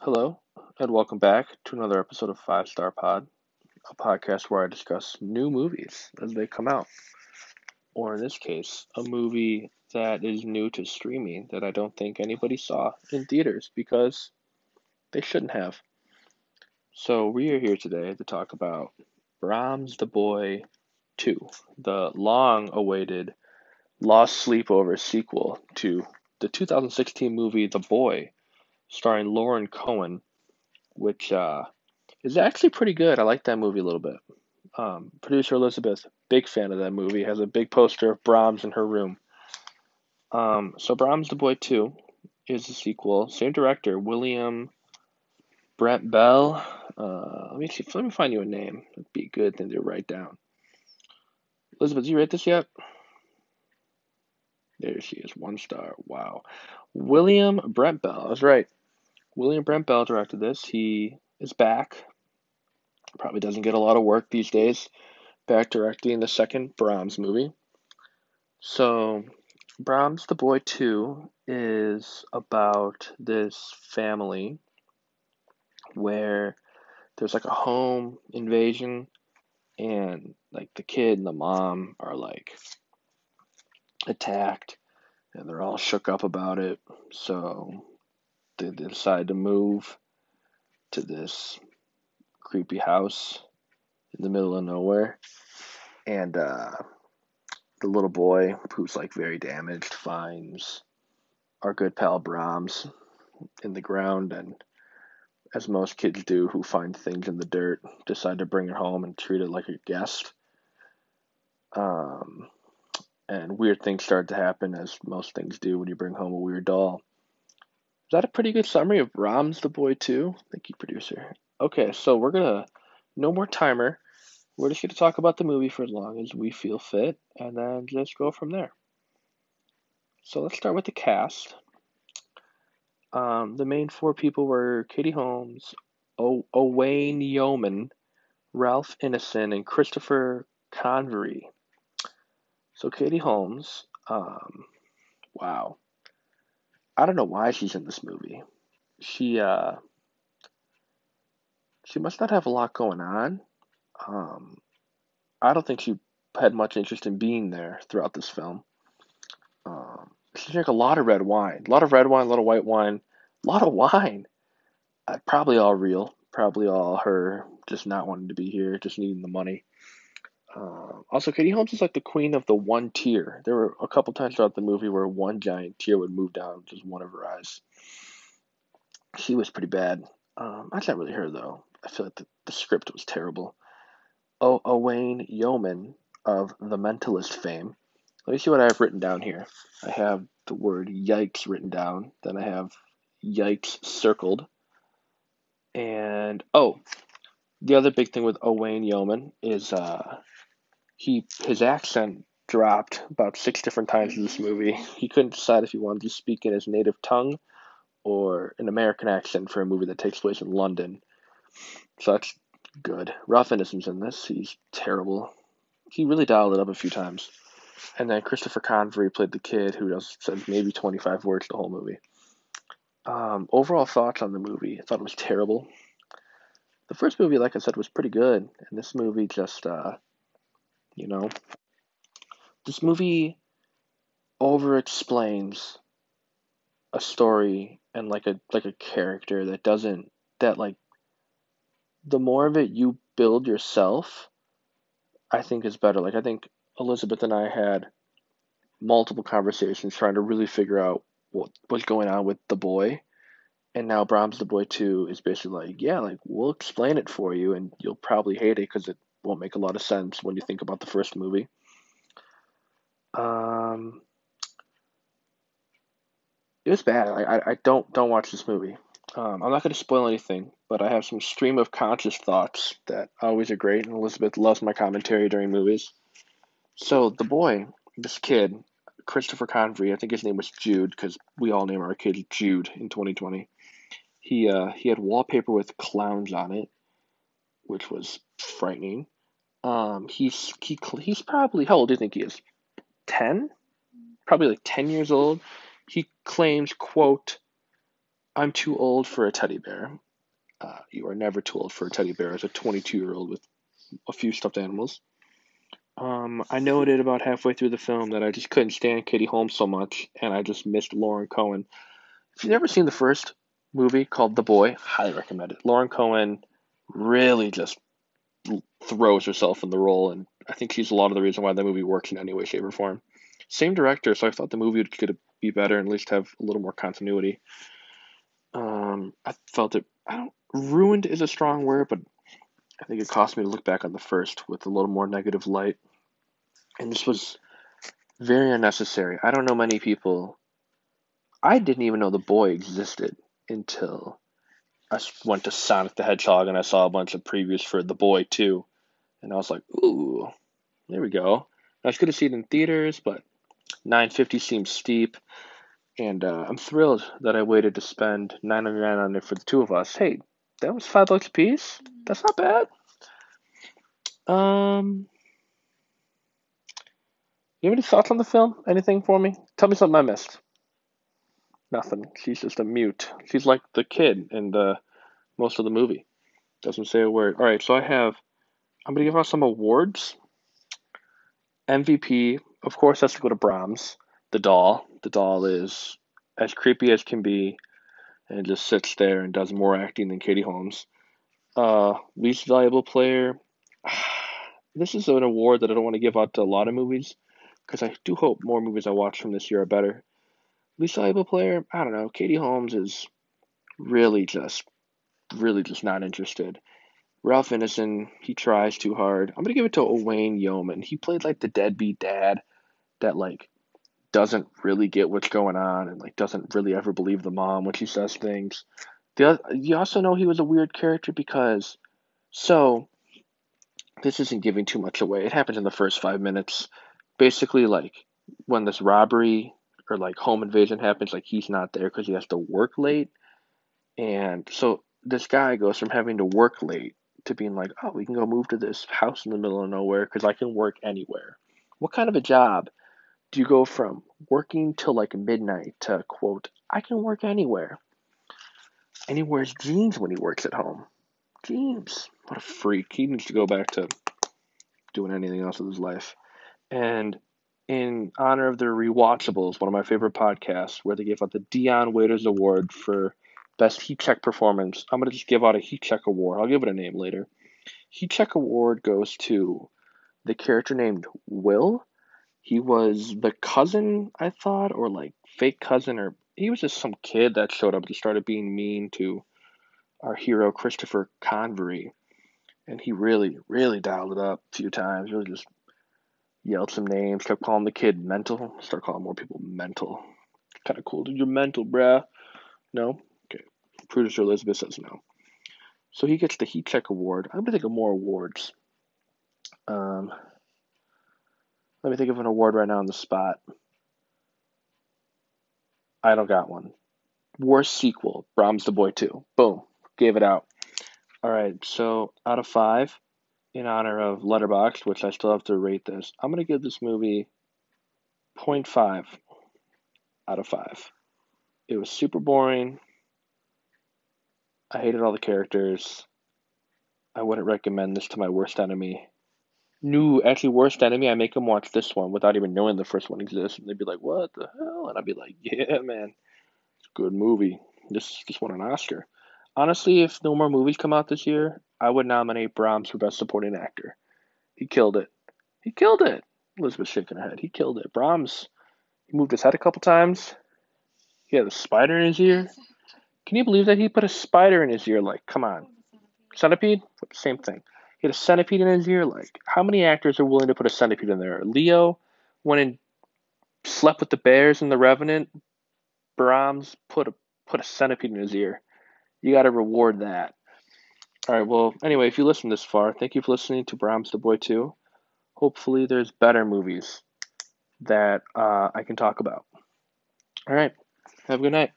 Hello, and welcome back to another episode of Five Star Pod, a podcast where I discuss new movies as they come out. Or in this case, a movie that is new to streaming that I don't think anybody saw in theaters because they shouldn't have. So, we are here today to talk about Brahms the Boy 2, the long awaited Lost Sleepover sequel to the 2016 movie The Boy starring Lauren Cohan, which uh, is actually pretty good. I like that movie a little bit. Um, producer Elizabeth, big fan of that movie, has a big poster of Brahms in her room. Um, so Brahms the Boy 2 is the sequel. Same director, William Brent Bell. Uh, let me see. Let me find you a name. It'd be a good thing to write down. Elizabeth, did you rate this yet? There she is, one star. Wow. William Brent Bell. I was right. William Brent Bell directed this. He is back. Probably doesn't get a lot of work these days. Back directing the second Brahms movie. So, Brahms the Boy 2 is about this family where there's like a home invasion and like the kid and the mom are like attacked and they're all shook up about it. So they decide to move to this creepy house in the middle of nowhere. And uh, the little boy, who's like very damaged, finds our good pal Brahms in the ground. And as most kids do who find things in the dirt, decide to bring it home and treat it like a guest. Um, and weird things start to happen, as most things do when you bring home a weird doll. Is that a pretty good summary of Brahms the Boy 2? Thank you, producer. Okay, so we're gonna no more timer. We're just gonna talk about the movie for as long as we feel fit, and then just go from there. So let's start with the cast. Um, the main four people were Katie Holmes, o- Owain Yeoman, Ralph Ineson, and Christopher Convery. So Katie Holmes, um, wow. I don't know why she's in this movie. She uh she must not have a lot going on. Um I don't think she had much interest in being there throughout this film. Um, she drank a lot of red wine, a lot of red wine, a lot of white wine, a lot of wine. Uh, probably all real, probably all her just not wanting to be here, just needing the money. Uh, also, Katie Holmes is like the queen of the one tear. There were a couple times throughout the movie where one giant tear would move down just one of her eyes. She was pretty bad. Um, that's not really her though. I feel like the, the script was terrible. Oh, Owain Yeoman of The Mentalist fame. Let me see what I have written down here. I have the word yikes written down. Then I have yikes circled. And oh, the other big thing with Owain Yeoman is uh, he his accent dropped about six different times in this movie. He couldn't decide if he wanted to speak in his native tongue or an American accent for a movie that takes place in London. So that's good. Ralph Ineson's in this. He's terrible. He really dialed it up a few times. And then Christopher Convery played the kid who does said maybe 25 words the whole movie. Um, overall thoughts on the movie. I thought it was terrible. The first movie, like I said, was pretty good, and this movie just uh, you know? This movie over explains a story and like a like a character that doesn't that like the more of it you build yourself, I think is better. Like I think Elizabeth and I had multiple conversations trying to really figure out what was going on with the boy. And now Brahms the Boy 2 is basically like, yeah, like we'll explain it for you and you'll probably hate it because it won't make a lot of sense when you think about the first movie. Um, it was bad. I, I, I don't don't watch this movie. Um, I'm not going to spoil anything, but I have some stream of conscious thoughts that always are great, and Elizabeth loves my commentary during movies. So the boy, this kid, Christopher Convery, I think his name was Jude because we all name our kid Jude in 2020. He uh, he had wallpaper with clowns on it, which was frightening. Um, he's he he's probably how old do you think he is? Ten, probably like ten years old. He claims, quote, I'm too old for a teddy bear. Uh, you are never too old for a teddy bear as a 22 year old with a few stuffed animals. Um, I noted about halfway through the film that I just couldn't stand Katie Holmes so much, and I just missed Lauren Cohan. If you've never seen the first movie called The Boy, highly recommend it. Lauren Cohan really just throws herself in the role, and I think she's a lot of the reason why the movie works in any way, shape, or form. Same director, so I thought the movie could be better and at least have a little more continuity. Um, I felt it. I don't ruined is a strong word, but I think it cost me to look back on the first with a little more negative light. And this was very unnecessary. I don't know many people. I didn't even know the boy existed until I went to Sonic the Hedgehog and I saw a bunch of previews for The Boy too, and I was like, ooh, there we go. I was going to see it in theaters, but 950 seems steep, and uh, I'm thrilled that I waited to spend 999 on it for the two of us. Hey, that was five bucks a piece. That's not bad. Um, you have any thoughts on the film? Anything for me? Tell me something I missed. Nothing. She's just a mute. She's like the kid in the most of the movie. Doesn't say a word. All right, so I have. I'm gonna give out some awards. MVP, of course, has to go to Brahms, the doll. The doll is as creepy as can be, and just sits there and does more acting than Katie Holmes. Uh, least valuable player. This is an award that I don't want to give out to a lot of movies because I do hope more movies I watch from this year are better. Least valuable player, I don't know. Katie Holmes is really just, really just not interested. Ralph Ineson, he tries too hard. I'm gonna give it to Wayne Yeoman. He played like the deadbeat dad that like doesn't really get what's going on and like doesn't really ever believe the mom when she says things. The you also know he was a weird character because so this isn't giving too much away. It happens in the first five minutes. Basically, like when this robbery or like home invasion happens, like he's not there because he has to work late. And so this guy goes from having to work late to being like, oh, we can go move to this house in the middle of nowhere because I can work anywhere. What kind of a job do you go from working till like midnight to quote, I can work anywhere? And he wears jeans when he works at home. Jeans. What a freak. He needs to go back to doing anything else with his life. And in honor of the Rewatchables, one of my favorite podcasts, where they gave out the Dion Waiters Award for Best Heat Check Performance, I'm going to just give out a Heat Check Award. I'll give it a name later. Heat Check Award goes to the character named Will. He was the cousin, I thought, or like fake cousin, or he was just some kid that showed up and started being mean to our hero, Christopher Convery. And he really, really dialed it up a few times, really just yelled some names, kept calling the kid mental. Start calling more people mental. Kind of cool. Dude, you're mental, bruh. No? Okay. Producer Elizabeth says no. So he gets the Heat Check Award. I'm going to think of more awards. Um, let me think of an award right now on the spot. I don't got one. Worst sequel, Brahms the Boy 2. Boom. Gave it out. All right, so out of five, in honor of Letterboxd, which I still have to rate this, I'm going to give this movie 0.5 out of 5. It was super boring. I hated all the characters. I wouldn't recommend this to my worst enemy. New, actually, worst enemy, I make them watch this one without even knowing the first one exists. And they'd be like, what the hell? And I'd be like, yeah, man, it's a good movie. This just won an Oscar. Honestly, if no more movies come out this year, I would nominate Brahms for Best Supporting Actor. He killed it. He killed it. Elizabeth shaking her head. He killed it. Brahms, he moved his head a couple times. He had a spider in his ear. Can you believe that he put a spider in his ear? Like, come on. Centipede? Same thing. He had a centipede in his ear. Like, how many actors are willing to put a centipede in there? Leo went and slept with the bears in The Revenant. Brahms put a put a centipede in his ear. You got to reward that. All right. Well, anyway, if you listened this far, thank you for listening to Brahms the Boy 2. Hopefully, there's better movies that uh, I can talk about. All right. Have a good night.